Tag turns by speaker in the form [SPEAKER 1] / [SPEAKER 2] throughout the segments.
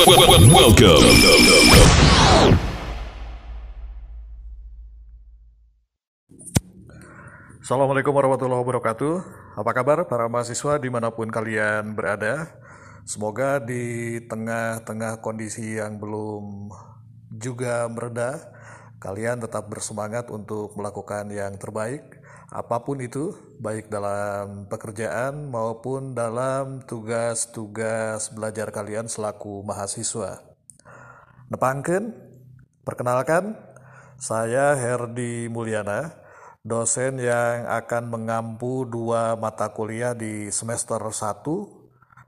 [SPEAKER 1] Welcome.
[SPEAKER 2] Assalamualaikum warahmatullahi wabarakatuh. Apa kabar para mahasiswa di mana pun kalian berada? Semoga di tengah-tengah kondisi yang belum juga mereda, kalian tetap bersemangat untuk melakukan yang terbaik, apa pun itu, baik dalam pekerjaan maupun dalam tugas-tugas belajar kalian selaku mahasiswa. Nepangken, perkenalkan, saya Herdi Mulyana, dosen yang akan mengampu dua mata kuliah di semester 1,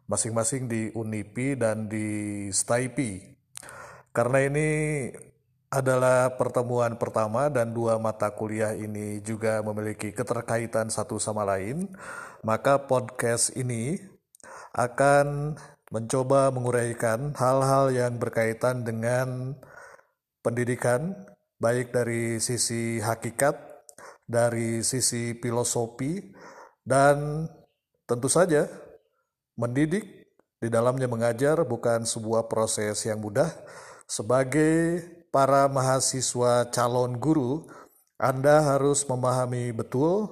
[SPEAKER 2] masing-masing di UNIPI dan di STAIPI. Karena ini adalah pertemuan pertama dan dua mata kuliah ini juga memiliki keterkaitan satu sama lain, maka podcast ini akan mencoba menguraikan hal-hal yang berkaitan dengan pendidikan, baik dari sisi hakikat dari sisi filosofi dan tentu saja mendidik di dalamnya mengajar bukan sebuah proses yang mudah. Sebagai para mahasiswa calon guru, Anda harus memahami betul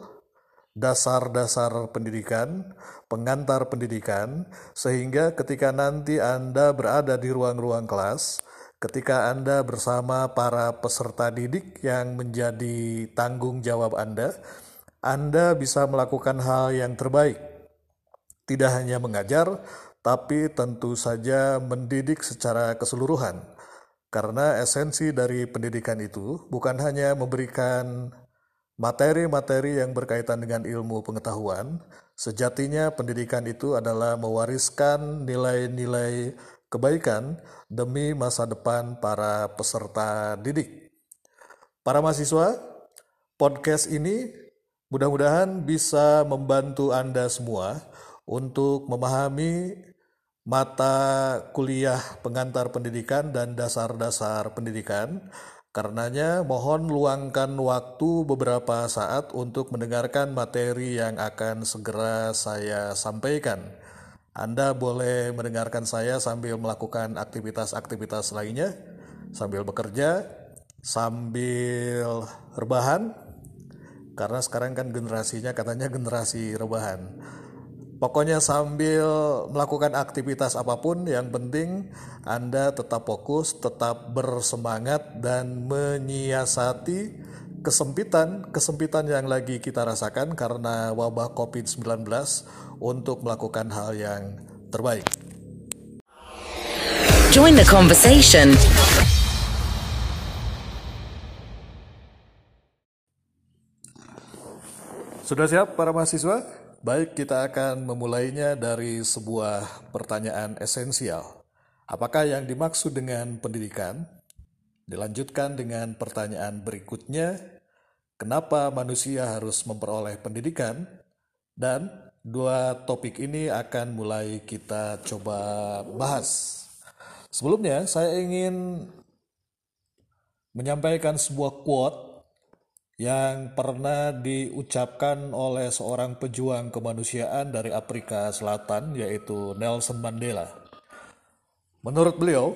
[SPEAKER 2] dasar-dasar pendidikan, pengantar pendidikan, sehingga ketika nanti Anda berada di ruang-ruang kelas, ketika Anda bersama para peserta didik yang menjadi tanggung jawab Anda, Anda bisa melakukan hal yang terbaik. Tidak hanya mengajar, tapi tentu saja mendidik secara keseluruhan. Karena esensi dari pendidikan itu bukan hanya memberikan materi-materi yang berkaitan dengan ilmu pengetahuan, sejatinya pendidikan itu adalah mewariskan nilai-nilai kebaikan demi masa depan para peserta didik. Para mahasiswa, podcast ini mudah-mudahan bisa membantu Anda semua untuk memahami mata kuliah pengantar pendidikan dan dasar-dasar pendidikan. Karenanya mohon luangkan waktu beberapa saat untuk mendengarkan materi yang akan segera saya sampaikan. Anda boleh mendengarkan saya sambil melakukan aktivitas-aktivitas lainnya, sambil bekerja, sambil rebahan, karena sekarang kan generasinya katanya generasi rebahan. Pokoknya sambil melakukan aktivitas apa pun, yang penting Anda tetap fokus, tetap bersemangat, dan menyiasati kesempitan kesempitan yang lagi kita rasakan karena wabah COVID-19 untuk melakukan hal yang terbaik.
[SPEAKER 3] Join the conversation.
[SPEAKER 2] Sudah siap para mahasiswa? Baik, kita akan memulainya dari sebuah pertanyaan esensial. Apakah yang dimaksud dengan pendidikan? Dilanjutkan dengan pertanyaan berikutnya, kenapa manusia harus memperoleh pendidikan? Dan dua topik ini akan mulai kita coba bahas. Sebelumnya, saya ingin menyampaikan sebuah quote yang pernah diucapkan oleh seorang pejuang kemanusiaan dari Afrika Selatan, yaitu Nelson Mandela. Menurut beliau,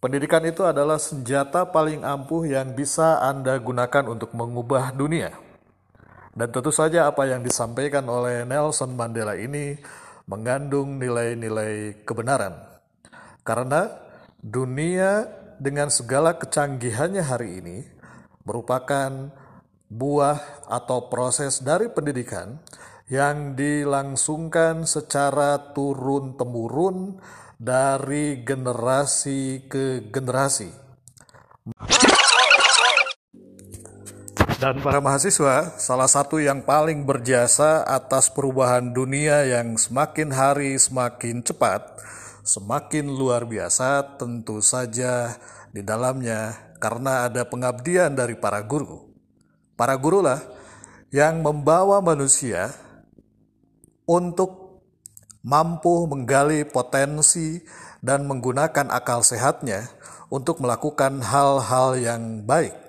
[SPEAKER 2] pendidikan itu adalah senjata paling ampuh yang bisa Anda gunakan untuk mengubah dunia. Dan tentu saja apa yang disampaikan oleh Nelson Mandela ini mengandung nilai-nilai kebenaran. Karena dunia dengan segala kecanggihannya hari ini merupakan buah atau proses dari pendidikan yang dilangsungkan secara turun-temurun dari generasi ke generasi. Dan para mahasiswa, salah satu yang paling berjasa atas perubahan dunia yang semakin hari semakin cepat, semakin luar biasa tentu saja di dalamnya karena ada pengabdian dari para guru. Para guru lah yang membawa manusia untuk mampu menggali potensi dan menggunakan akal sehatnya untuk melakukan hal-hal yang baik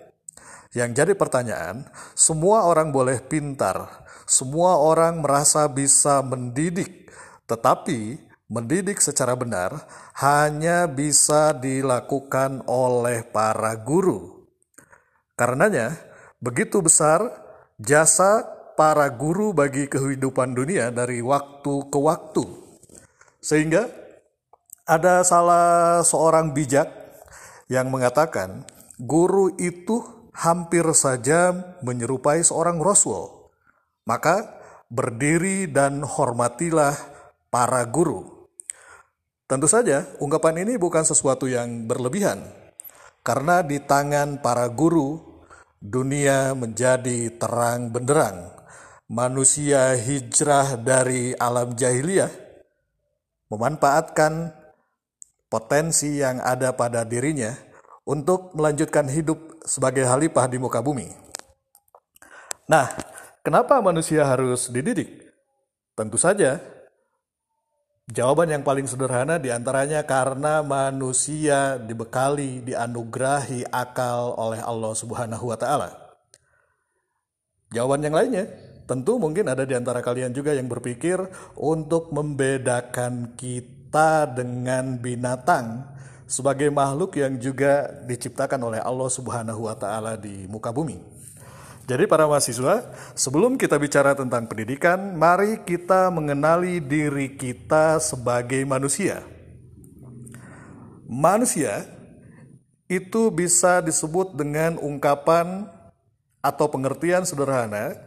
[SPEAKER 2] yang jadi pertanyaan, semua orang boleh pintar, semua orang merasa bisa mendidik, tetapi mendidik secara benar hanya bisa dilakukan oleh para guru. Karenanya, begitu besar jasa para guru bagi kehidupan dunia dari waktu ke waktu. Sehingga ada salah seorang bijak yang mengatakan, guru itu hampir saja menyerupai seorang rasul. Maka berdiri dan hormatilah para guru. Tentu saja, ungkapan ini bukan sesuatu yang berlebihan, karena di tangan para guru, dunia menjadi terang benderang. Manusia hijrah dari alam jahiliyah, memanfaatkan potensi yang ada pada dirinya untuk melanjutkan hidup sebagai halifah di muka bumi. Nah, kenapa manusia harus dididik? Tentu saja Jawaban yang paling sederhana di antaranya karena manusia dibekali, dianugerahi akal oleh Allah Subhanahu wa Ta'ala. Jawaban yang lainnya, tentu mungkin ada di antara kalian juga yang berpikir untuk membedakan kita dengan binatang sebagai makhluk yang juga diciptakan oleh Allah Subhanahu wa Ta'ala di muka bumi. Jadi para mahasiswa, sebelum kita bicara tentang pendidikan, mari kita mengenali diri kita sebagai manusia. Manusia itu bisa disebut dengan ungkapan atau pengertian sederhana,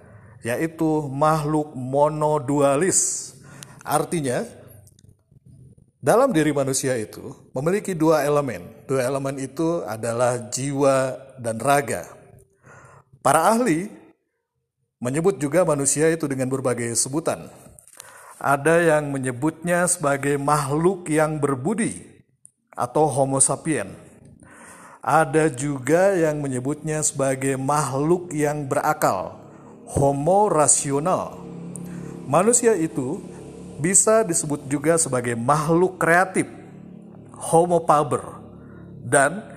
[SPEAKER 2] yaitu makhluk monodualis. Artinya, dalam diri manusia itu memiliki dua elemen. Dua elemen itu adalah jiwa dan raga. Para ahli menyebut juga manusia itu dengan berbagai sebutan. Ada yang menyebutnya sebagai makhluk yang berbudi atau homo sapien. Ada juga yang menyebutnya sebagai makhluk yang berakal, homo rasional. Manusia itu bisa disebut juga sebagai makhluk kreatif, homo faber, dan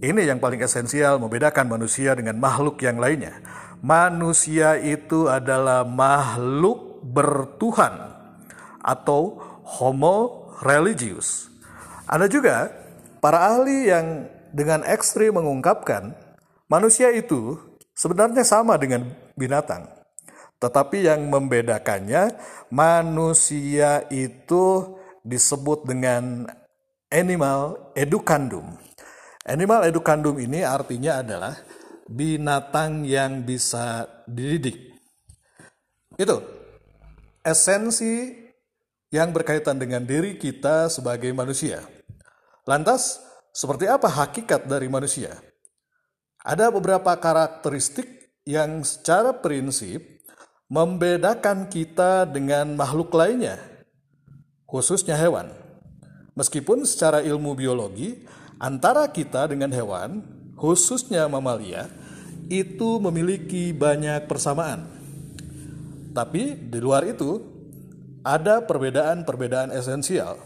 [SPEAKER 2] ini yang paling esensial membedakan manusia dengan makhluk yang lainnya. Manusia itu adalah makhluk bertuhan atau homo religius. Ada juga para ahli yang dengan ekstrim mengungkapkan manusia itu sebenarnya sama dengan binatang. Tetapi yang membedakannya manusia itu disebut dengan animal educandum Animal educandum ini artinya adalah binatang yang bisa dididik. Itu esensi yang berkaitan dengan diri kita sebagai manusia. Lantas, seperti apa hakikat dari manusia? Ada beberapa karakteristik yang secara prinsip membedakan kita dengan makhluk lainnya, khususnya hewan. Meskipun secara ilmu biologi, antara kita dengan hewan, khususnya mamalia, itu memiliki banyak persamaan. Tapi di luar itu, ada perbedaan-perbedaan esensial.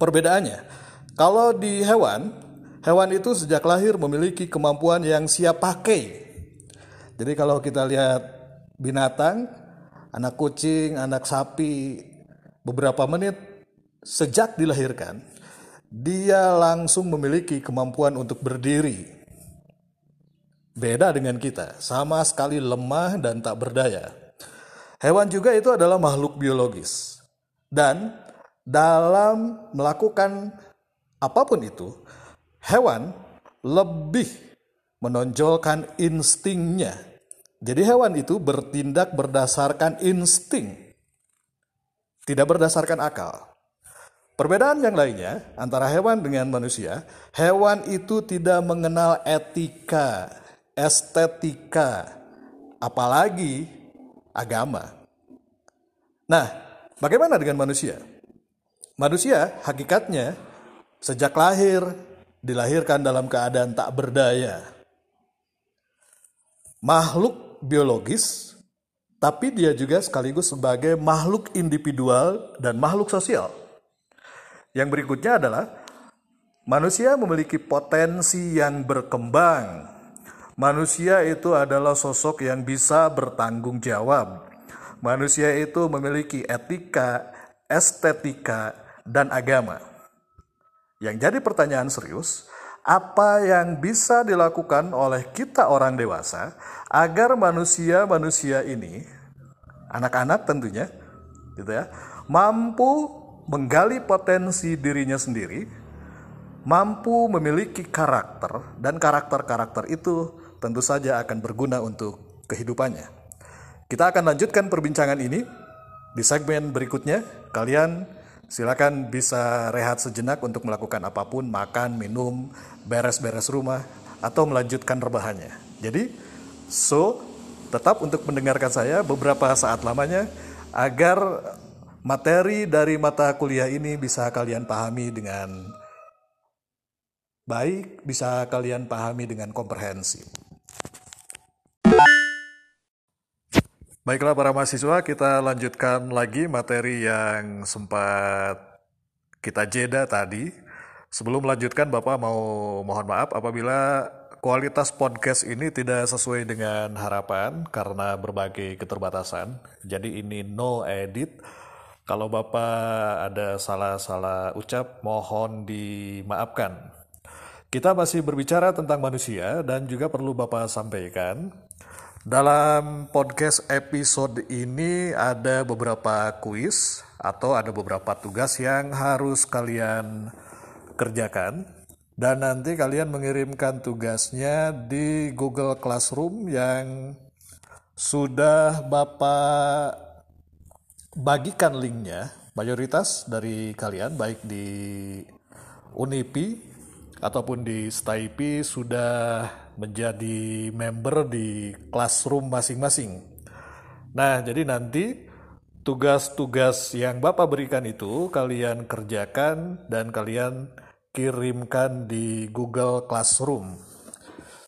[SPEAKER 2] Perbedaannya, kalau di hewan, hewan itu sejak lahir memiliki kemampuan yang siap pakai. Jadi kalau kita lihat binatang, anak kucing, anak sapi, beberapa menit sejak dilahirkan, dia langsung memiliki kemampuan untuk berdiri. Beda dengan kita, sama sekali lemah dan tak berdaya. Hewan juga itu adalah makhluk biologis. Dan dalam melakukan apa pun itu, hewan lebih menonjolkan instingnya. Jadi hewan itu bertindak berdasarkan insting, tidak berdasarkan akal. Perbedaan yang lainnya antara hewan dengan manusia, hewan itu tidak mengenal etika, estetika, apalagi agama. Nah, bagaimana dengan manusia? Manusia hakikatnya sejak lahir dilahirkan dalam keadaan tak berdaya. Makhluk biologis, tapi dia juga sekaligus sebagai makhluk individual dan makhluk sosial. Yang berikutnya adalah manusia memiliki potensi yang berkembang. Manusia itu adalah sosok yang bisa bertanggung jawab. Manusia itu memiliki etika, estetika, dan agama. Yang jadi pertanyaan serius, apa yang bisa dilakukan oleh kita orang dewasa agar manusia-manusia ini, anak-anak tentunya, gitu ya, mampu menggali potensi dirinya sendiri, mampu memiliki karakter, dan karakter-karakter itu tentu saja akan berguna untuk kehidupannya. Kita akan lanjutkan perbincangan ini di segmen berikutnya. Kalian silakan bisa rehat sejenak untuk melakukan apa pun, makan, minum, beres-beres rumah, atau melanjutkan rebahannya. Jadi, so tetap untuk mendengarkan saya beberapa saat lamanya agar materi dari mata kuliah ini bisa kalian pahami dengan baik, bisa kalian pahami dengan komprehensif. Baiklah para mahasiswa, kita lanjutkan lagi materi yang sempat kita jeda tadi. Sebelum melanjutkan, Bapak mau mohon maaf apabila kualitas podcast ini tidak sesuai dengan harapan karena berbagai keterbatasan. Jadi ini no edit. Kalau Bapak ada salah-salah ucap, mohon dimaafkan. Kita masih berbicara tentang manusia dan juga perlu Bapak sampaikan dalam podcast episode ini ada beberapa kuis atau ada beberapa tugas yang harus kalian kerjakan dan nanti kalian mengirimkan tugasnya di Google Classroom yang sudah Bapak bagikan linknya mayoritas dari kalian baik di Unipi ataupun di Staipi sudah menjadi member di classroom masing-masing. Nah, jadi nanti tugas-tugas yang Bapak berikan itu kalian kerjakan dan kalian kirimkan di Google Classroom.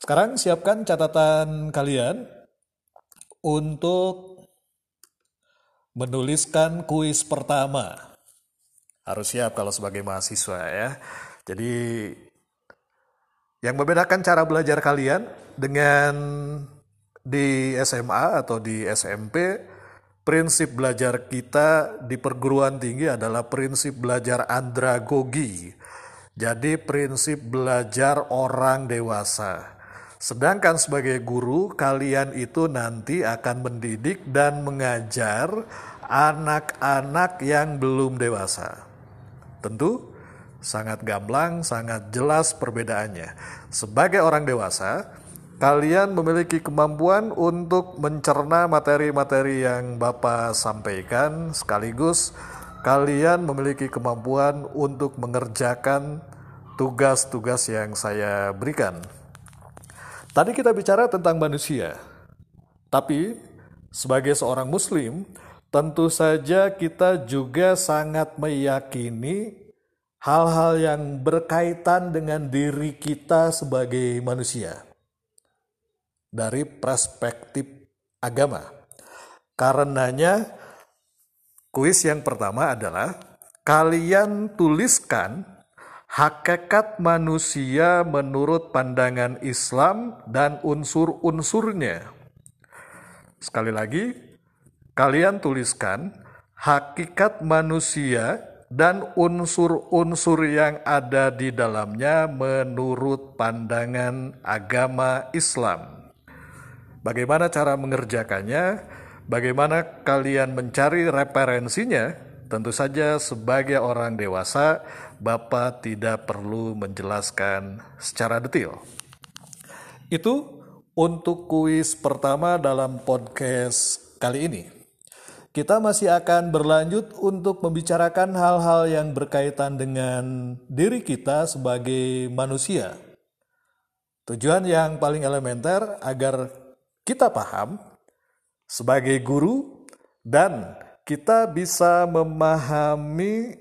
[SPEAKER 2] Sekarang siapkan catatan kalian untuk menuliskan kuis pertama. Harus siap kalau sebagai mahasiswa ya. Jadi yang membedakan cara belajar kalian dengan di SMA atau di SMP, prinsip belajar kita di perguruan tinggi adalah prinsip belajar andragogi. Jadi prinsip belajar orang dewasa. Sedangkan sebagai guru, kalian itu nanti akan mendidik dan mengajar anak-anak yang belum dewasa. Tentu Sangat gamblang, sangat jelas perbedaannya. Sebagai orang dewasa, kalian memiliki kemampuan untuk mencerna materi-materi yang Bapak sampaikan sekaligus kalian memiliki kemampuan untuk mengerjakan tugas-tugas yang saya berikan. Tadi kita bicara tentang manusia. Tapi sebagai seorang muslim, tentu saja kita juga sangat meyakini hal-hal yang berkaitan dengan diri kita sebagai manusia dari perspektif agama. Karenanya, kuis yang pertama adalah kalian tuliskan hakikat manusia menurut pandangan Islam dan unsur-unsurnya. Sekali lagi, kalian tuliskan hakikat manusia dan unsur-unsur yang ada di dalamnya menurut pandangan agama Islam. Bagaimana cara mengerjakannya? Bagaimana kalian mencari referensinya? Tentu saja sebagai orang dewasa, Bapak tidak perlu menjelaskan secara detail. Itu untuk kuis pertama dalam podcast kali ini kita masih akan berlanjut untuk membicarakan hal-hal yang berkaitan dengan diri kita sebagai manusia. Tujuan yang paling elementer agar kita paham sebagai guru dan kita bisa memahami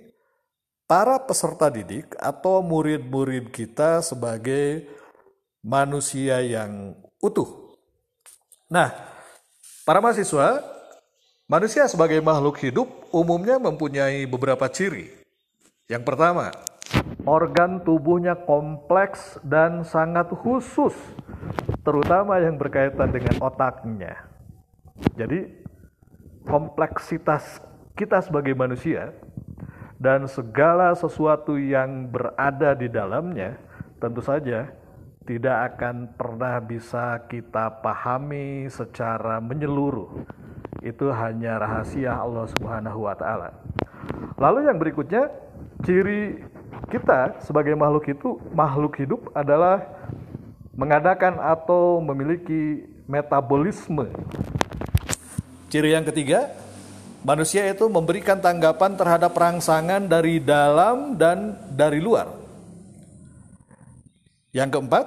[SPEAKER 2] para peserta didik atau murid-murid kita sebagai manusia yang utuh. Nah, para mahasiswa, Manusia sebagai makhluk hidup umumnya mempunyai beberapa ciri. Yang pertama, organ tubuhnya kompleks dan sangat khusus, terutama yang berkaitan dengan otaknya. Jadi, kompleksitas kita sebagai manusia dan segala sesuatu yang berada di dalamnya tentu saja tidak akan pernah bisa kita pahami secara menyeluruh. Itu hanya rahasia Allah Subhanahu wa taala. Lalu yang berikutnya, ciri kita sebagai makhluk itu makhluk hidup adalah mengadakan atau memiliki metabolisme. Ciri yang ketiga, manusia itu memberikan tanggapan terhadap rangsangan dari dalam dan dari luar. Yang keempat,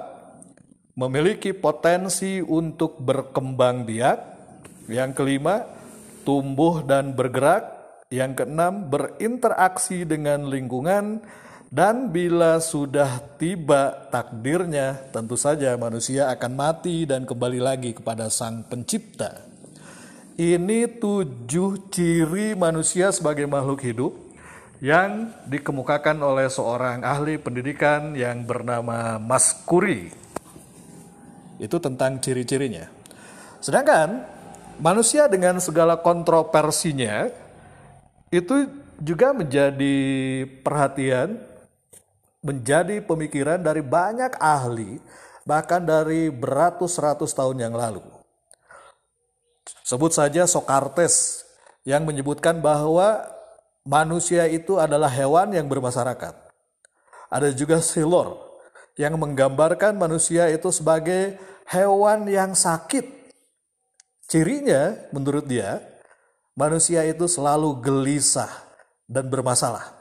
[SPEAKER 2] memiliki potensi untuk berkembang biak. Yang kelima, tumbuh dan bergerak. Yang keenam, berinteraksi dengan lingkungan. Dan bila sudah tiba takdirnya, tentu saja manusia akan mati dan kembali lagi kepada Sang Pencipta. Ini tujuh ciri manusia sebagai makhluk hidup yang dikemukakan oleh seorang ahli pendidikan yang bernama Mas Kuri. Itu tentang ciri-cirinya. Sedangkan manusia dengan segala kontroversinya itu juga menjadi perhatian, menjadi pemikiran dari banyak ahli, bahkan dari beratus-ratus tahun yang lalu. Sebut saja Socrates yang menyebutkan bahwa manusia itu adalah hewan yang bermasyarakat. Ada juga Silor yang menggambarkan manusia itu sebagai hewan yang sakit. Cirinya menurut dia, manusia itu selalu gelisah dan bermasalah.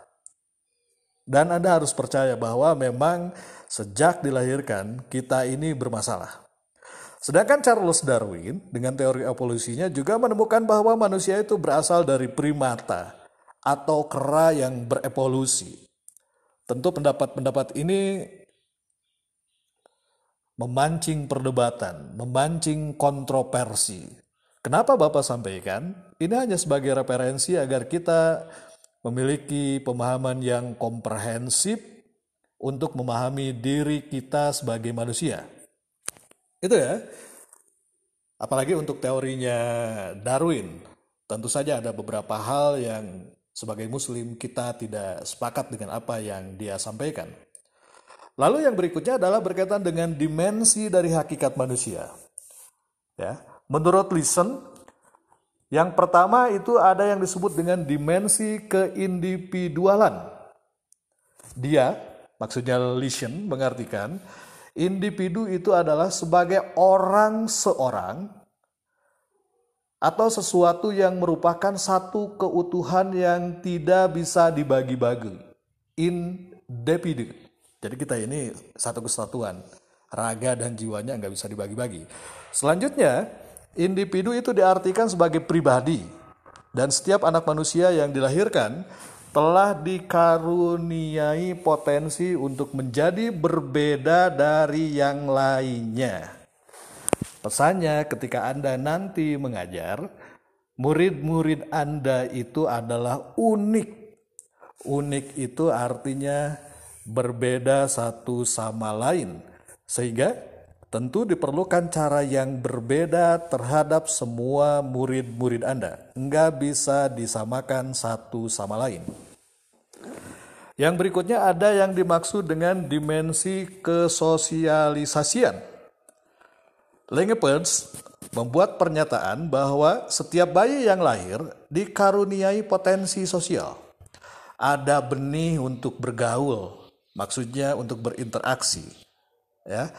[SPEAKER 2] Dan Anda harus percaya bahwa memang sejak dilahirkan kita ini bermasalah. Sedangkan Charles Darwin dengan teori evolusinya juga menemukan bahwa manusia itu berasal dari primata atau kera yang berevolusi. Tentu pendapat-pendapat ini memancing perdebatan, memancing kontroversi. Kenapa Bapak sampaikan? Ini hanya sebagai referensi agar kita memiliki pemahaman yang komprehensif untuk memahami diri kita sebagai manusia. Itu ya. Apalagi untuk teorinya Darwin. Tentu saja ada beberapa hal yang sebagai muslim kita tidak sepakat dengan apa yang dia sampaikan. Lalu yang berikutnya adalah berkaitan dengan dimensi dari hakikat manusia. Ya, menurut Listen, yang pertama itu ada yang disebut dengan dimensi keindividualan. Dia, maksudnya Listen mengartikan Individu itu adalah sebagai orang seorang atau sesuatu yang merupakan satu keutuhan yang tidak bisa dibagi-bagi. Individu. Jadi kita ini satu kesatuan. Raga dan jiwanya nggak bisa dibagi-bagi. Selanjutnya, individu itu diartikan sebagai pribadi. Dan setiap anak manusia yang dilahirkan telah dikaruniai potensi untuk menjadi berbeda dari yang lainnya. Pesannya ketika Anda nanti mengajar, murid-murid Anda itu adalah unik. Unik itu artinya berbeda satu sama lain. Sehingga tentu diperlukan cara yang berbeda terhadap semua murid-murid Anda. Enggak bisa disamakan satu sama lain. Yang berikutnya ada yang dimaksud dengan dimensi kesosialisasian. Lengepens membuat pernyataan bahwa setiap bayi yang lahir dikaruniai potensi sosial. Ada benih untuk bergaul, maksudnya untuk berinteraksi. Ya,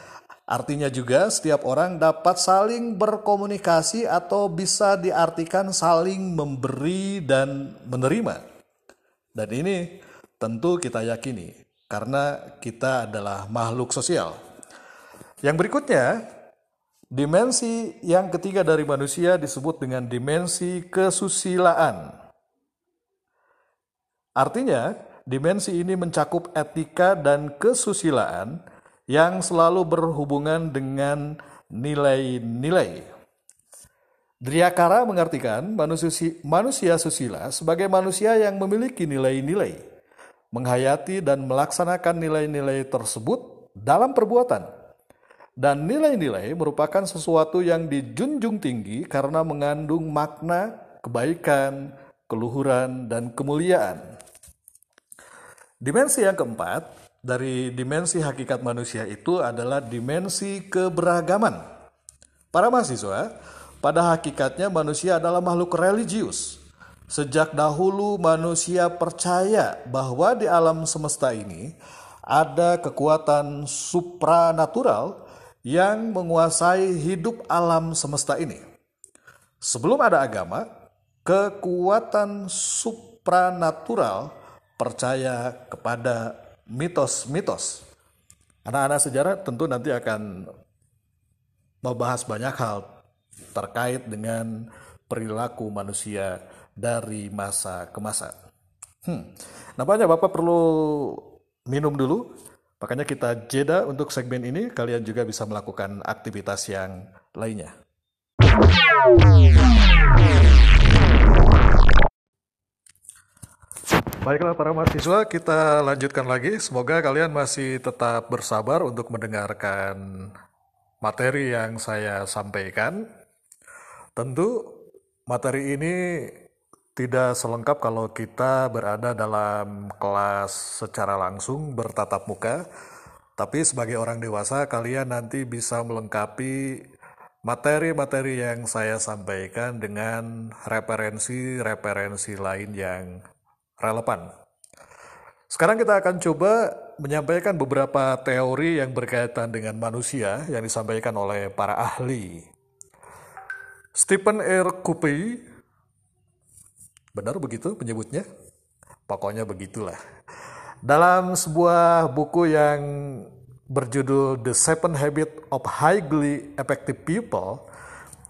[SPEAKER 2] Artinya juga setiap orang dapat saling berkomunikasi atau bisa diartikan saling memberi dan menerima. Dan ini Tentu kita yakini karena kita adalah makhluk sosial. Yang berikutnya, dimensi yang ketiga dari manusia disebut dengan dimensi kesusilaan. Artinya, dimensi ini mencakup etika dan kesusilaan yang selalu berhubungan dengan nilai-nilai. Driakara mengartikan manusia, manusia susila sebagai manusia yang memiliki nilai-nilai menghayati dan melaksanakan nilai-nilai tersebut dalam perbuatan. Dan nilai-nilai merupakan sesuatu yang dijunjung tinggi karena mengandung makna kebaikan, keluhuran, dan kemuliaan. Dimensi yang keempat dari dimensi hakikat manusia itu adalah dimensi keberagaman. Para mahasiswa, pada hakikatnya manusia adalah makhluk religius. Sejak dahulu manusia percaya bahwa di alam semesta ini ada kekuatan supranatural yang menguasai hidup alam semesta ini. Sebelum ada agama, kekuatan supranatural percaya kepada mitos-mitos. Anak-anak sejarah tentu nanti akan membahas banyak hal terkait dengan perilaku manusia dari masa ke masa. Hmm. Nampaknya Bapak perlu minum dulu, makanya kita jeda untuk segmen ini. Kalian juga bisa melakukan aktivitas yang lainnya. Baiklah para mahasiswa, kita lanjutkan lagi. Semoga kalian masih tetap bersabar untuk mendengarkan materi yang saya sampaikan. Tentu materi ini tidak selengkap kalau kita berada dalam kelas secara langsung bertatap muka. Tapi sebagai orang dewasa, kalian nanti bisa melengkapi materi-materi yang saya sampaikan dengan referensi-referensi lain yang relevan. Sekarang kita akan coba menyampaikan beberapa teori yang berkaitan dengan manusia yang disampaikan oleh para ahli. Stephen R. Covey, benar begitu menyebutnya? Pokoknya begitulah. Dalam sebuah buku yang berjudul The Seven Habits of Highly Effective People,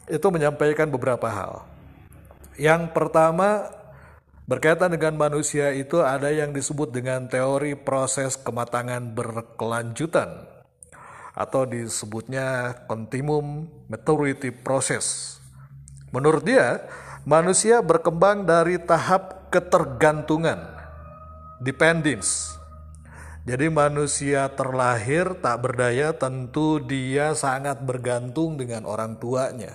[SPEAKER 2] itu menyampaikan beberapa hal. Yang pertama, Berkaitan dengan manusia itu ada yang disebut dengan teori proses kematangan berkelanjutan atau disebutnya continuum maturity process. Menurut dia, manusia berkembang dari tahap ketergantungan, dependence. Jadi manusia terlahir tak berdaya tentu dia sangat bergantung dengan orang tuanya.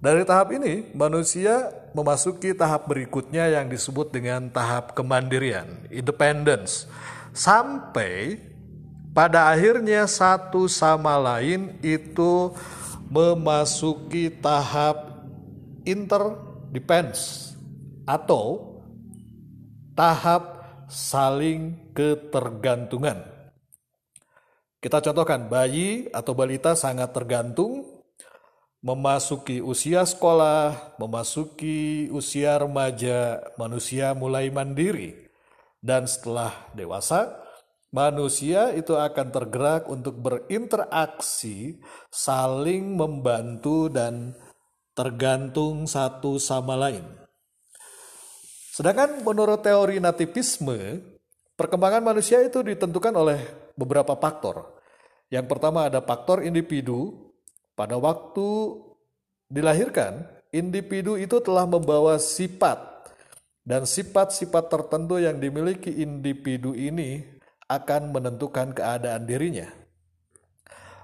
[SPEAKER 2] Dari tahap ini, manusia memasuki tahap berikutnya yang disebut dengan tahap kemandirian, independence. Sampai pada akhirnya satu sama lain itu memasuki tahap interdependence atau tahap saling ketergantungan. Kita contohkan bayi atau balita sangat tergantung memasuki usia sekolah, memasuki usia remaja, manusia mulai mandiri. Dan setelah dewasa, manusia itu akan tergerak untuk berinteraksi, saling membantu dan tergantung satu sama lain. Sedangkan menurut teori nativisme, perkembangan manusia itu ditentukan oleh beberapa faktor. Yang pertama ada faktor individu, pada waktu dilahirkan, individu itu telah membawa sifat dan sifat-sifat tertentu yang dimiliki individu ini akan menentukan keadaan dirinya.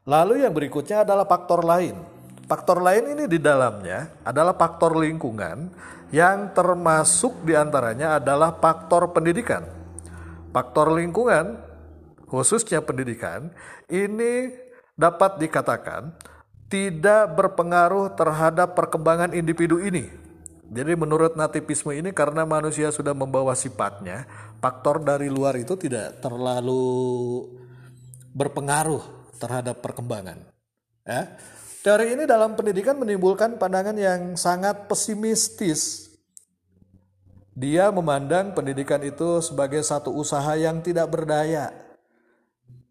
[SPEAKER 2] Lalu yang berikutnya adalah faktor lain. Faktor lain ini di dalamnya adalah faktor lingkungan yang termasuk di antaranya adalah faktor pendidikan. Faktor lingkungan, khususnya pendidikan, ini dapat dikatakan tidak berpengaruh terhadap perkembangan individu ini. Jadi menurut nativisme ini karena manusia sudah membawa sifatnya, faktor dari luar itu tidak terlalu berpengaruh terhadap perkembangan. Ya. Teori ini dalam pendidikan menimbulkan pandangan yang sangat pesimistis. Dia memandang pendidikan itu sebagai satu usaha yang tidak berdaya,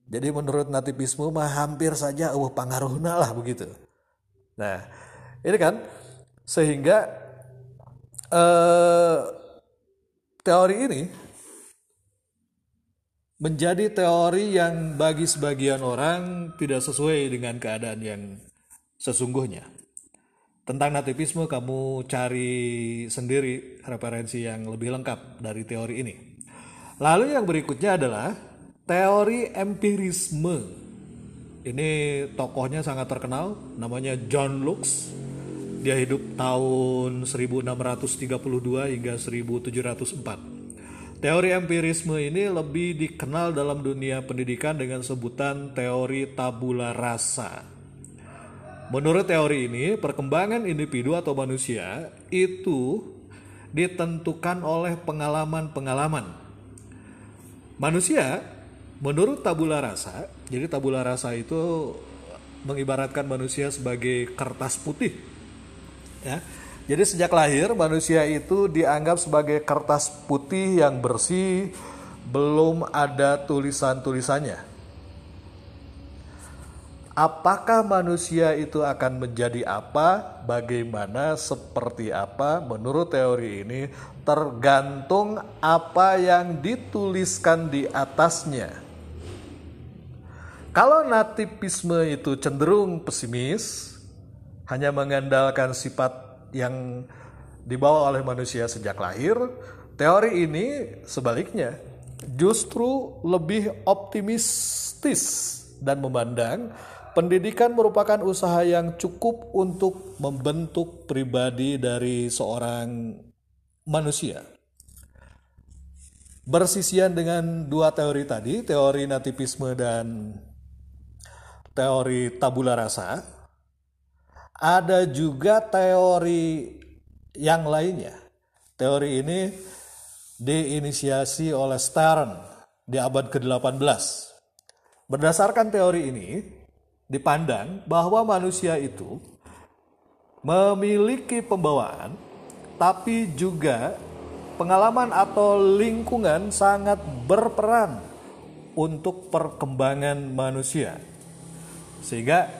[SPEAKER 2] jadi menurut nativisme mah hampir saja uh pengaruhnya lah begitu. Nah, ini kan sehingga eh, teori ini menjadi teori yang bagi sebagian orang tidak sesuai dengan keadaan yang sesungguhnya. Tentang nativisme kamu cari sendiri referensi yang lebih lengkap dari teori ini. Lalu yang berikutnya adalah Teori empirisme. Ini tokohnya sangat terkenal, namanya John Lux. Dia hidup tahun 1632 hingga 1704. Teori empirisme ini lebih dikenal dalam dunia pendidikan dengan sebutan teori tabula rasa. Menurut teori ini, perkembangan individu atau manusia itu ditentukan oleh pengalaman-pengalaman. Manusia menurut tabula rasa, jadi tabula rasa itu mengibaratkan manusia sebagai kertas putih. Ya. Jadi sejak lahir manusia itu dianggap sebagai kertas putih yang bersih, belum ada tulisan-tulisannya. Apakah manusia itu akan menjadi apa, bagaimana, seperti apa? Menurut teori ini, tergantung apa yang dituliskan di atasnya. Kalau nativisme itu cenderung pesimis, hanya mengandalkan sifat yang dibawa oleh manusia sejak lahir, teori ini sebaliknya justru lebih optimistis dan memandang pendidikan merupakan usaha yang cukup untuk membentuk pribadi dari seorang manusia. Bersisian dengan dua teori tadi, teori nativisme dan teori tabula rasa, ada juga teori yang lainnya. Teori ini diinisiasi oleh Stern di abad ke-18. Berdasarkan teori ini, dipandang bahwa manusia itu memiliki pembawaan, tapi juga pengalaman atau lingkungan sangat berperan untuk perkembangan manusia. Sehingga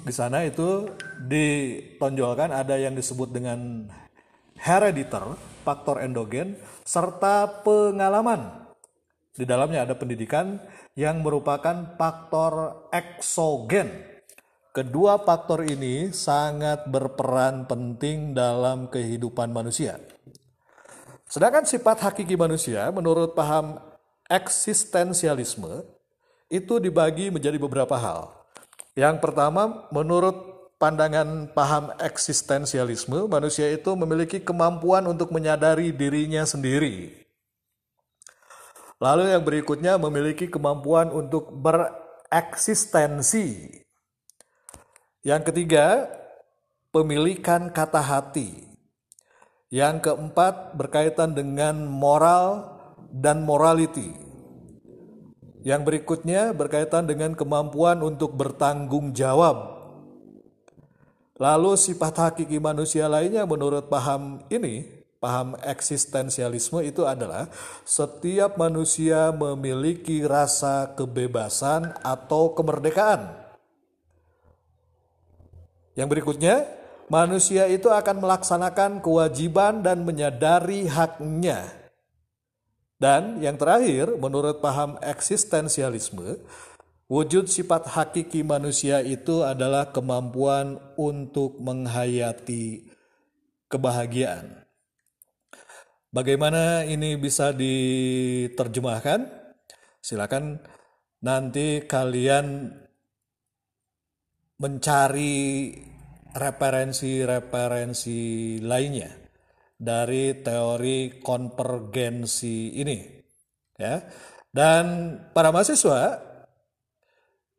[SPEAKER 2] di sana itu ditonjolkan ada yang disebut dengan herediter, faktor endogen, serta pengalaman. Di dalamnya ada pendidikan yang merupakan faktor eksogen. Kedua faktor ini sangat berperan penting dalam kehidupan manusia. Sedangkan sifat hakiki manusia menurut paham eksistensialisme itu dibagi menjadi beberapa hal. Yang pertama, menurut pandangan paham eksistensialisme, manusia itu memiliki kemampuan untuk menyadari dirinya sendiri. Lalu yang berikutnya memiliki kemampuan untuk bereksistensi. Yang ketiga, pemilikan kata hati. Yang keempat berkaitan dengan moral dan morality. Yang berikutnya berkaitan dengan kemampuan untuk bertanggung jawab. Lalu sifat hakiki manusia lainnya menurut paham ini, paham eksistensialisme itu adalah setiap manusia memiliki rasa kebebasan atau kemerdekaan. Yang berikutnya, manusia itu akan melaksanakan kewajiban dan menyadari haknya dan yang terakhir, menurut paham eksistensialisme, wujud sifat hakiki manusia itu adalah kemampuan untuk menghayati kebahagiaan. Bagaimana ini bisa diterjemahkan? Silakan nanti kalian mencari referensi-referensi lainnya dari teori konvergensi ini. Ya. Dan para mahasiswa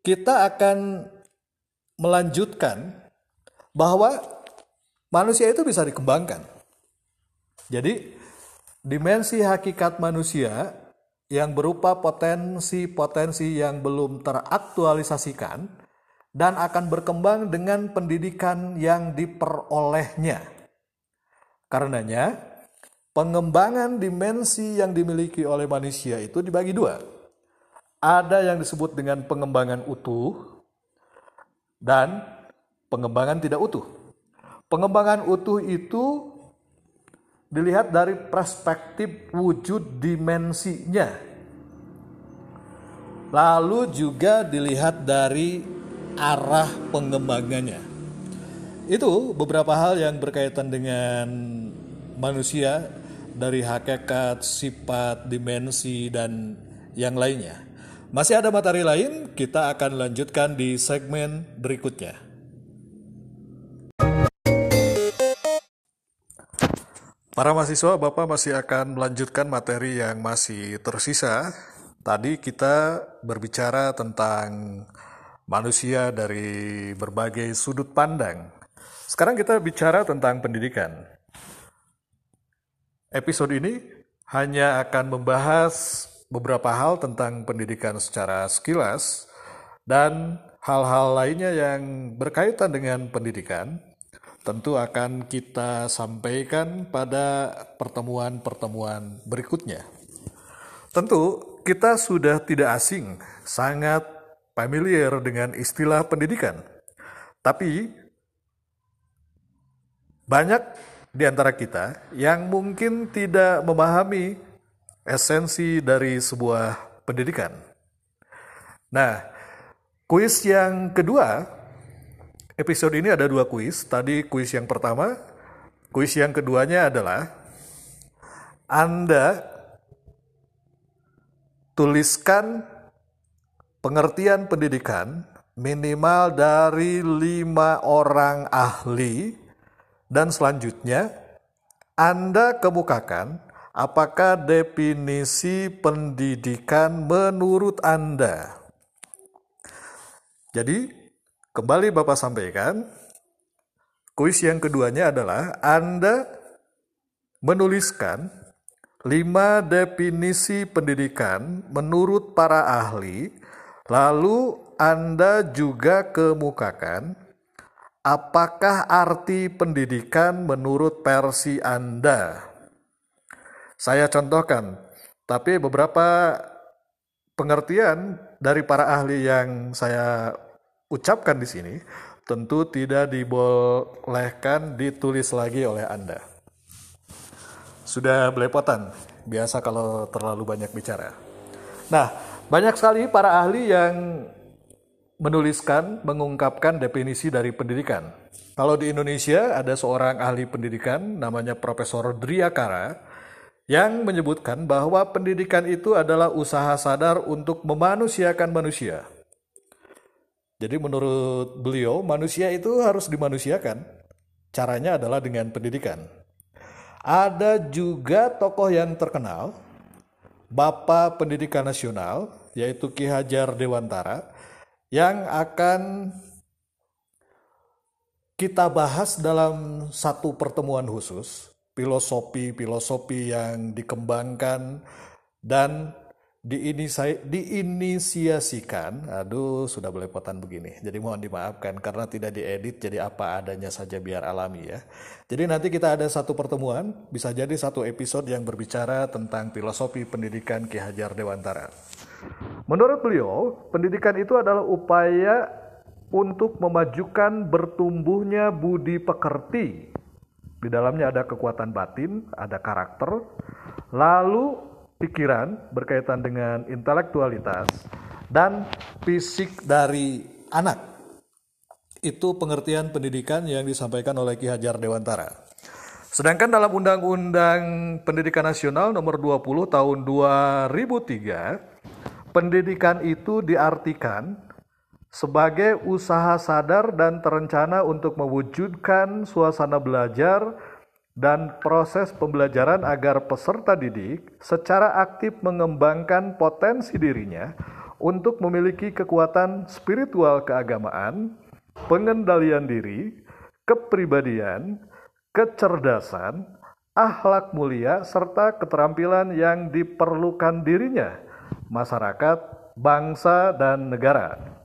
[SPEAKER 2] kita akan melanjutkan bahwa manusia itu bisa dikembangkan. Jadi dimensi hakikat manusia yang berupa potensi-potensi yang belum teraktualisasikan dan akan berkembang dengan pendidikan yang diperolehnya. Karenanya, pengembangan dimensi yang dimiliki oleh manusia itu dibagi dua. Ada yang disebut dengan pengembangan utuh dan pengembangan tidak utuh. Pengembangan utuh itu dilihat dari perspektif wujud dimensinya. Lalu juga dilihat dari arah pengembangannya. Itu beberapa hal yang berkaitan dengan manusia dari hakikat, sifat, dimensi, dan yang lainnya. Masih ada materi lain, kita akan lanjutkan di segmen berikutnya. Para mahasiswa, Bapak masih akan melanjutkan materi yang masih tersisa. Tadi kita berbicara tentang manusia dari berbagai sudut pandang. Sekarang kita bicara tentang pendidikan. Episode ini hanya akan membahas beberapa hal tentang pendidikan secara sekilas dan hal-hal lainnya yang berkaitan dengan pendidikan tentu akan kita sampaikan pada pertemuan-pertemuan berikutnya. Tentu kita sudah tidak asing, sangat familiar dengan istilah pendidikan. Tapi banyak di antara kita yang mungkin tidak memahami esensi dari sebuah pendidikan. Nah, kuis yang kedua Episode ini ada dua kuis. Tadi kuis yang pertama, kuis yang keduanya adalah Anda tuliskan pengertian pendidikan minimal dari lima orang ahli dan selanjutnya Anda kemukakan apakah definisi pendidikan menurut Anda. Jadi, Kembali Bapak sampaikan, kuis yang keduanya adalah Anda menuliskan lima definisi pendidikan menurut para ahli, lalu Anda juga kemukakan apakah arti pendidikan menurut versi Anda. Saya contohkan, tapi beberapa pengertian dari para ahli yang saya ucapkan di sini tentu tidak dibolehkan ditulis lagi oleh Anda. Sudah belepotan, biasa kalau terlalu banyak bicara. Nah, banyak sekali para ahli yang menuliskan, mengungkapkan definisi dari pendidikan. Kalau di Indonesia ada seorang ahli pendidikan namanya Profesor Driakara yang menyebutkan bahwa pendidikan itu adalah usaha sadar untuk memanusiakan manusia. Jadi menurut beliau manusia itu harus dimanusiakan. Caranya adalah dengan pendidikan. Ada juga tokoh yang terkenal, Bapak Pendidikan Nasional, yaitu Ki Hajar Dewantara, yang akan kita bahas dalam satu pertemuan khusus, filosofi-filosofi yang dikembangkan dan diinisiasikan, aduh sudah belepotan begini. Jadi mohon dimaafkan karena tidak diedit jadi apa adanya saja biar alami ya. Jadi nanti kita ada satu pertemuan, bisa jadi satu episode yang berbicara tentang filosofi pendidikan Ki Hajar Dewantara. Menurut beliau, pendidikan itu adalah upaya untuk memajukan bertumbuhnya budi pekerti. Di dalamnya ada kekuatan batin, ada karakter, lalu pikiran berkaitan dengan intelektualitas dan fisik dari anak. Itu pengertian pendidikan yang disampaikan oleh Ki Hajar Dewantara. Sedangkan dalam Undang-Undang Pendidikan Nasional nomor 20 tahun 2003, pendidikan itu diartikan sebagai usaha sadar dan terencana untuk mewujudkan suasana belajar dan proses pembelajaran agar peserta didik secara aktif mengembangkan potensi dirinya untuk memiliki kekuatan spiritual keagamaan, pengendalian diri, kepribadian, kecerdasan, akhlak mulia, serta keterampilan yang diperlukan dirinya, masyarakat, bangsa, dan negara.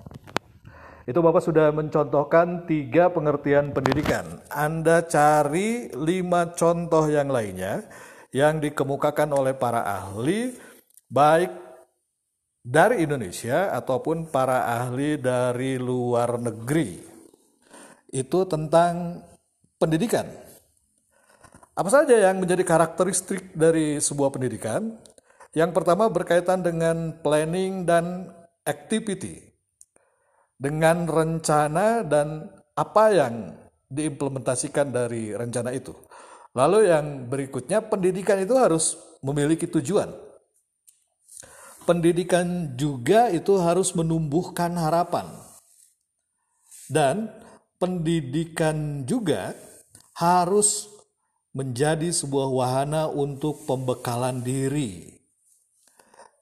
[SPEAKER 2] Itu Bapak sudah mencontohkan tiga pengertian pendidikan. Anda cari lima contoh yang lainnya yang dikemukakan oleh para ahli, baik dari Indonesia ataupun para ahli dari luar negeri. Itu tentang pendidikan. Apa saja yang menjadi karakteristik dari sebuah pendidikan? Yang pertama berkaitan dengan planning dan activity dengan rencana dan apa yang diimplementasikan dari rencana itu. Lalu yang berikutnya pendidikan itu harus memiliki tujuan. Pendidikan juga itu harus menumbuhkan harapan. Dan pendidikan juga harus menjadi sebuah wahana untuk pembekalan diri.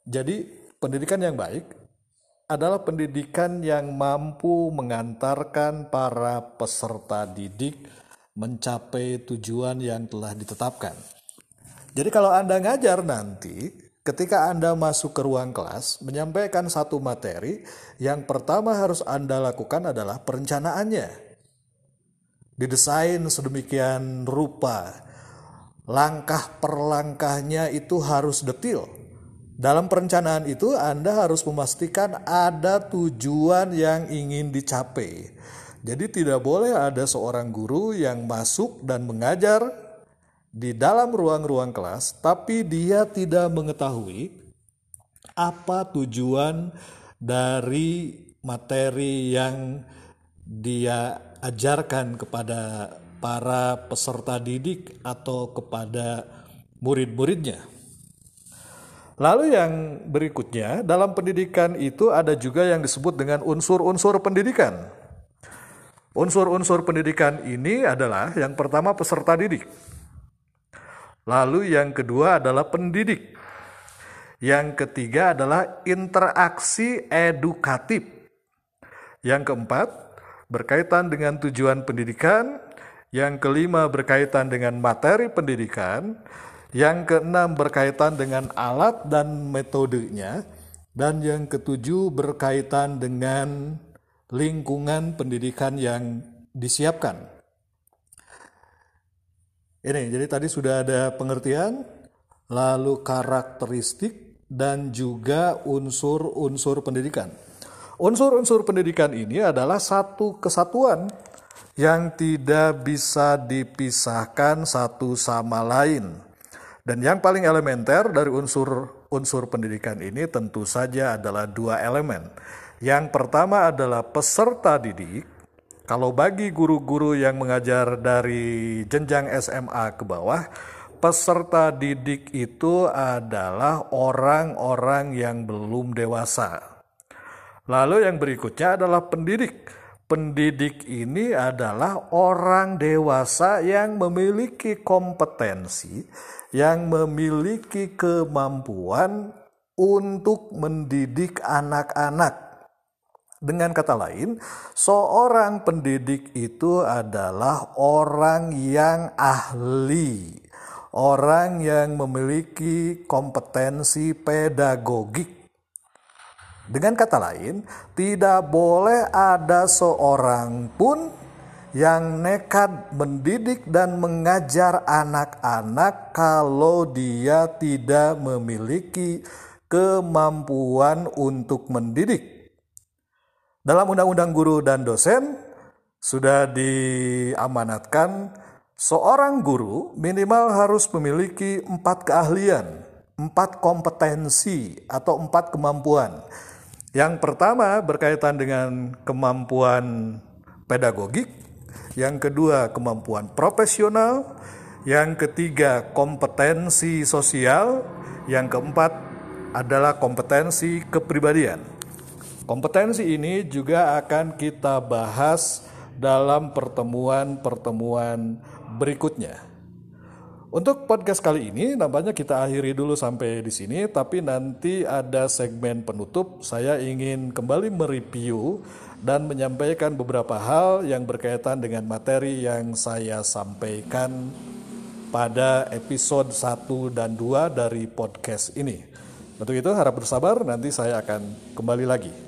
[SPEAKER 2] Jadi, pendidikan yang baik adalah pendidikan yang mampu mengantarkan para peserta didik mencapai tujuan yang telah ditetapkan. Jadi kalau Anda ngajar nanti, ketika Anda masuk ke ruang kelas, menyampaikan satu materi, yang pertama harus Anda lakukan adalah perencanaannya. Didesain sedemikian rupa, langkah per langkahnya itu harus detil. Dalam perencanaan itu Anda harus memastikan ada tujuan yang ingin dicapai. Jadi tidak boleh ada seorang guru yang masuk dan mengajar di dalam ruang-ruang kelas, tapi dia tidak mengetahui apa tujuan dari materi yang dia ajarkan kepada para peserta didik atau kepada murid-muridnya. Lalu yang berikutnya, dalam pendidikan itu ada juga yang disebut dengan unsur-unsur pendidikan. Unsur-unsur pendidikan ini adalah yang pertama peserta didik. Lalu yang kedua adalah pendidik. Yang ketiga adalah interaksi edukatif. Yang keempat berkaitan dengan tujuan pendidikan. Yang kelima berkaitan dengan materi pendidikan. Yang keenam berkaitan dengan alat dan metodenya. Dan yang ketujuh berkaitan dengan lingkungan pendidikan yang disiapkan. Ini, jadi tadi sudah ada pengertian, lalu karakteristik, dan juga unsur-unsur pendidikan. Unsur-unsur pendidikan ini adalah satu kesatuan yang tidak bisa dipisahkan satu sama lain. Dan yang paling elementer dari unsur-unsur pendidikan ini tentu saja adalah dua elemen. Yang pertama adalah peserta didik, kalau bagi guru-guru yang mengajar dari jenjang SMA ke bawah, peserta didik itu adalah orang-orang yang belum dewasa. Lalu yang berikutnya adalah pendidik. Pendidik ini adalah orang dewasa yang memiliki kompetensi, yang memiliki kemampuan untuk mendidik anak-anak dengan kata lain, seorang pendidik itu adalah orang yang ahli, orang yang memiliki kompetensi pedagogik. Dengan kata lain, tidak boleh ada seorang pun yang nekat mendidik dan mengajar anak-anak kalau dia tidak memiliki kemampuan untuk mendidik. Dalam Undang-Undang Guru dan Dosen sudah diamanatkan seorang guru minimal harus memiliki empat keahlian, empat kompetensi atau empat kemampuan. Yang pertama berkaitan dengan kemampuan pedagogik, yang kedua kemampuan profesional, yang ketiga kompetensi sosial, yang keempat adalah kompetensi kepribadian. Kompetensi ini juga akan kita bahas dalam pertemuan-pertemuan berikutnya. Untuk podcast kali ini nampaknya kita akhiri dulu sampai di sini tapi nanti ada segmen penutup saya ingin kembali mereview dan menyampaikan beberapa hal yang berkaitan dengan materi yang saya sampaikan pada episode 1 dan 2 dari podcast ini. Untuk itu harap bersabar nanti saya akan kembali lagi.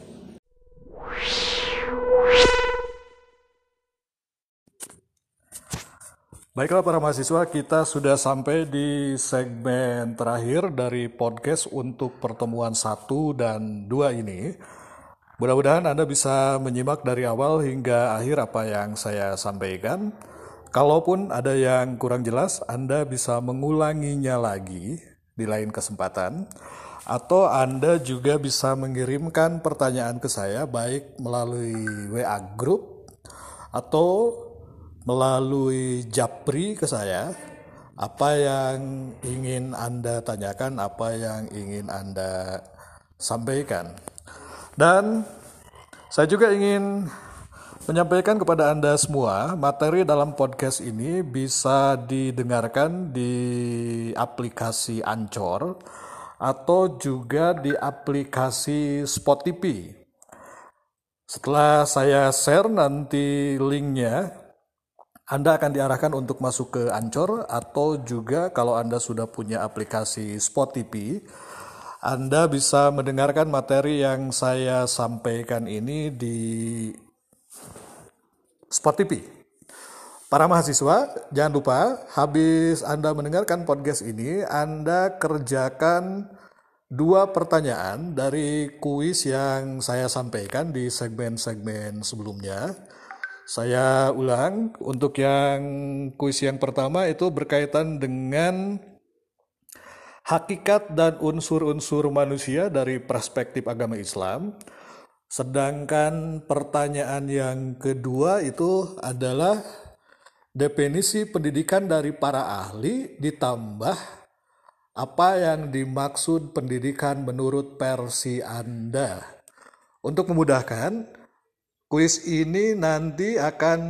[SPEAKER 2] Baiklah para mahasiswa, kita sudah sampai di segmen terakhir dari podcast untuk pertemuan 1 dan 2 ini. Mudah-mudahan Anda bisa menyimak dari awal hingga akhir apa yang saya sampaikan. Kalaupun ada yang kurang jelas, Anda bisa mengulanginya lagi di lain kesempatan. Atau Anda juga bisa mengirimkan pertanyaan ke saya baik melalui WA Group atau melalui Japri ke saya apa yang ingin Anda tanyakan, apa yang ingin Anda sampaikan. Dan saya juga ingin menyampaikan kepada Anda semua materi dalam podcast ini bisa didengarkan di aplikasi Ancor atau juga di aplikasi Spotify. Setelah saya share nanti linknya, Anda akan diarahkan untuk masuk ke Ancor atau juga kalau Anda sudah punya aplikasi Spotify, Anda bisa mendengarkan materi yang saya sampaikan ini di Spotify. Para mahasiswa, jangan lupa habis Anda mendengarkan podcast ini, Anda kerjakan dua pertanyaan dari kuis yang saya sampaikan di segmen-segmen sebelumnya. Saya ulang, untuk yang kuis yang pertama itu berkaitan dengan hakikat dan unsur-unsur manusia dari perspektif agama Islam. Sedangkan pertanyaan yang kedua itu adalah definisi pendidikan dari para ahli ditambah apa yang dimaksud pendidikan menurut versi Anda. Untuk memudahkan, kuis ini nanti akan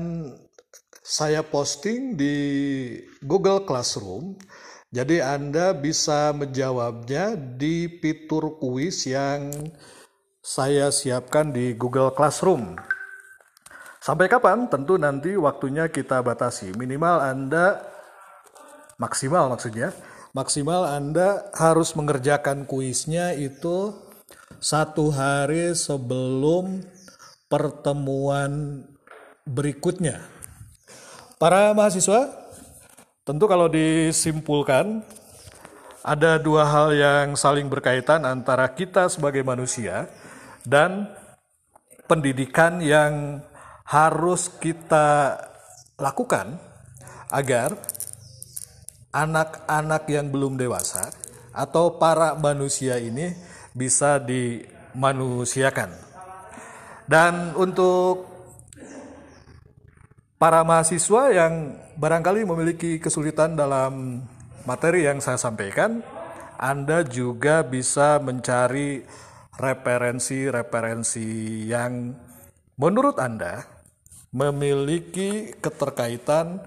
[SPEAKER 2] saya posting di Google Classroom. Jadi Anda bisa menjawabnya di fitur kuis yang saya siapkan di Google Classroom. Sampai kapan? Tentu nanti waktunya kita batasi. Minimal Anda, maksimal maksudnya, maksimal Anda harus mengerjakan kuisnya itu satu hari sebelum pertemuan berikutnya. Para mahasiswa, tentu kalau disimpulkan, ada dua hal yang saling berkaitan antara kita sebagai manusia dan pendidikan yang harus kita lakukan agar anak-anak yang belum dewasa atau para manusia ini bisa dimanusiakan. Dan untuk para mahasiswa yang barangkali memiliki kesulitan dalam materi yang saya sampaikan, Anda juga bisa mencari referensi-referensi yang menurut Anda memiliki keterkaitan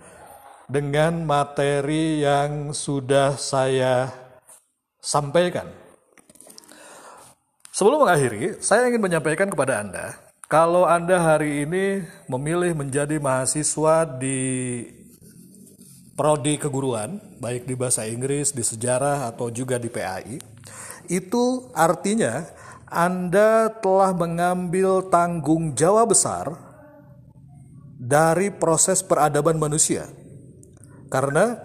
[SPEAKER 2] dengan materi yang sudah saya sampaikan. Sebelum mengakhiri, saya ingin menyampaikan kepada Anda, kalau Anda hari ini memilih menjadi mahasiswa di prodi keguruan, baik di bahasa Inggris, di sejarah, atau juga di PAI, itu artinya anda telah mengambil tanggung jawab besar dari proses peradaban manusia. Karena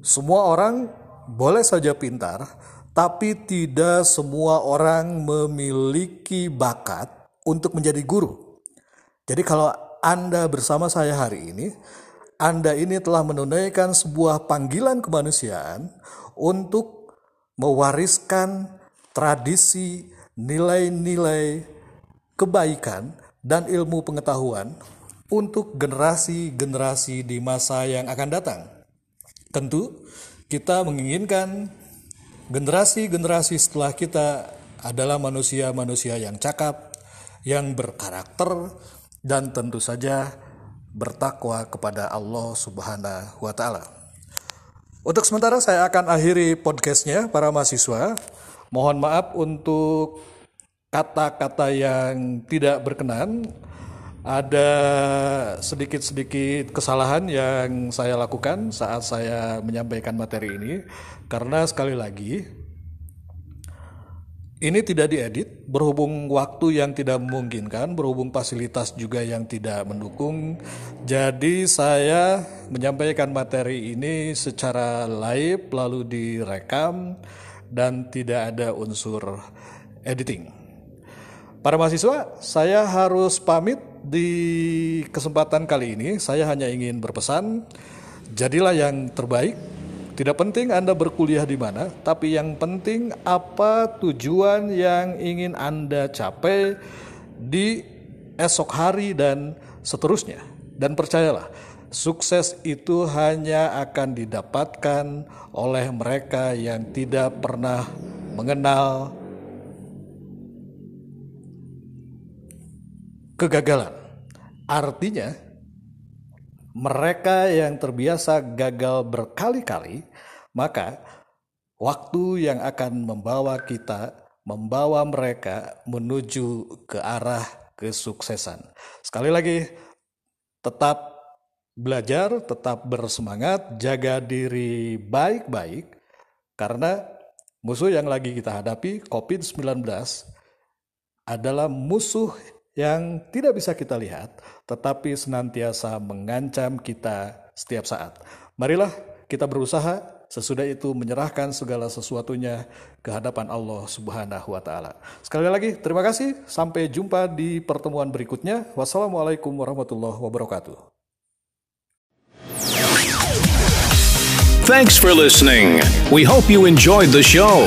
[SPEAKER 2] semua orang boleh saja pintar, tapi tidak semua orang memiliki bakat untuk menjadi guru. Jadi kalau Anda bersama saya hari ini, Anda ini telah menunaikan sebuah panggilan kemanusiaan untuk mewariskan tradisi nilai-nilai kebaikan dan ilmu pengetahuan untuk generasi-generasi di masa yang akan datang. Tentu, kita menginginkan generasi-generasi setelah kita adalah manusia-manusia yang cakap, yang berkarakter, dan tentu saja bertakwa kepada Allah Subhanahu wa Ta'ala. Untuk sementara, saya akan akhiri podcastnya, para mahasiswa. Mohon maaf untuk kata-kata yang tidak berkenan. Ada sedikit-sedikit kesalahan yang saya lakukan saat saya menyampaikan materi ini, karena sekali lagi ini tidak diedit, berhubung waktu yang tidak memungkinkan, berhubung fasilitas juga yang tidak mendukung. Jadi saya menyampaikan materi ini secara live lalu direkam dan tidak ada unsur editing. Para mahasiswa, saya harus pamit di kesempatan kali ini. Saya hanya ingin berpesan, jadilah yang terbaik. Tidak penting Anda berkuliah di mana, tapi yang penting apa tujuan yang ingin Anda capai di esok hari dan seterusnya. Dan percayalah, Sukses itu hanya akan didapatkan oleh mereka yang tidak pernah mengenal kegagalan. Artinya, mereka yang terbiasa gagal berkali-kali, maka waktu yang akan membawa kita, membawa mereka menuju ke arah kesuksesan. Sekali lagi, tetap belajar, tetap bersemangat, jaga diri baik-baik, karena musuh yang lagi kita hadapi, COVID-19, adalah musuh yang tidak bisa kita lihat, tetapi senantiasa mengancam kita setiap saat. Marilah kita berusaha sesudah itu menyerahkan segala sesuatunya ke hadapan Allah Subhanahu wa taala. Sekali lagi terima kasih, sampai jumpa di pertemuan berikutnya. Wassalamualaikum warahmatullahi wabarakatuh.
[SPEAKER 1] Thanks for listening. We hope you enjoyed the show.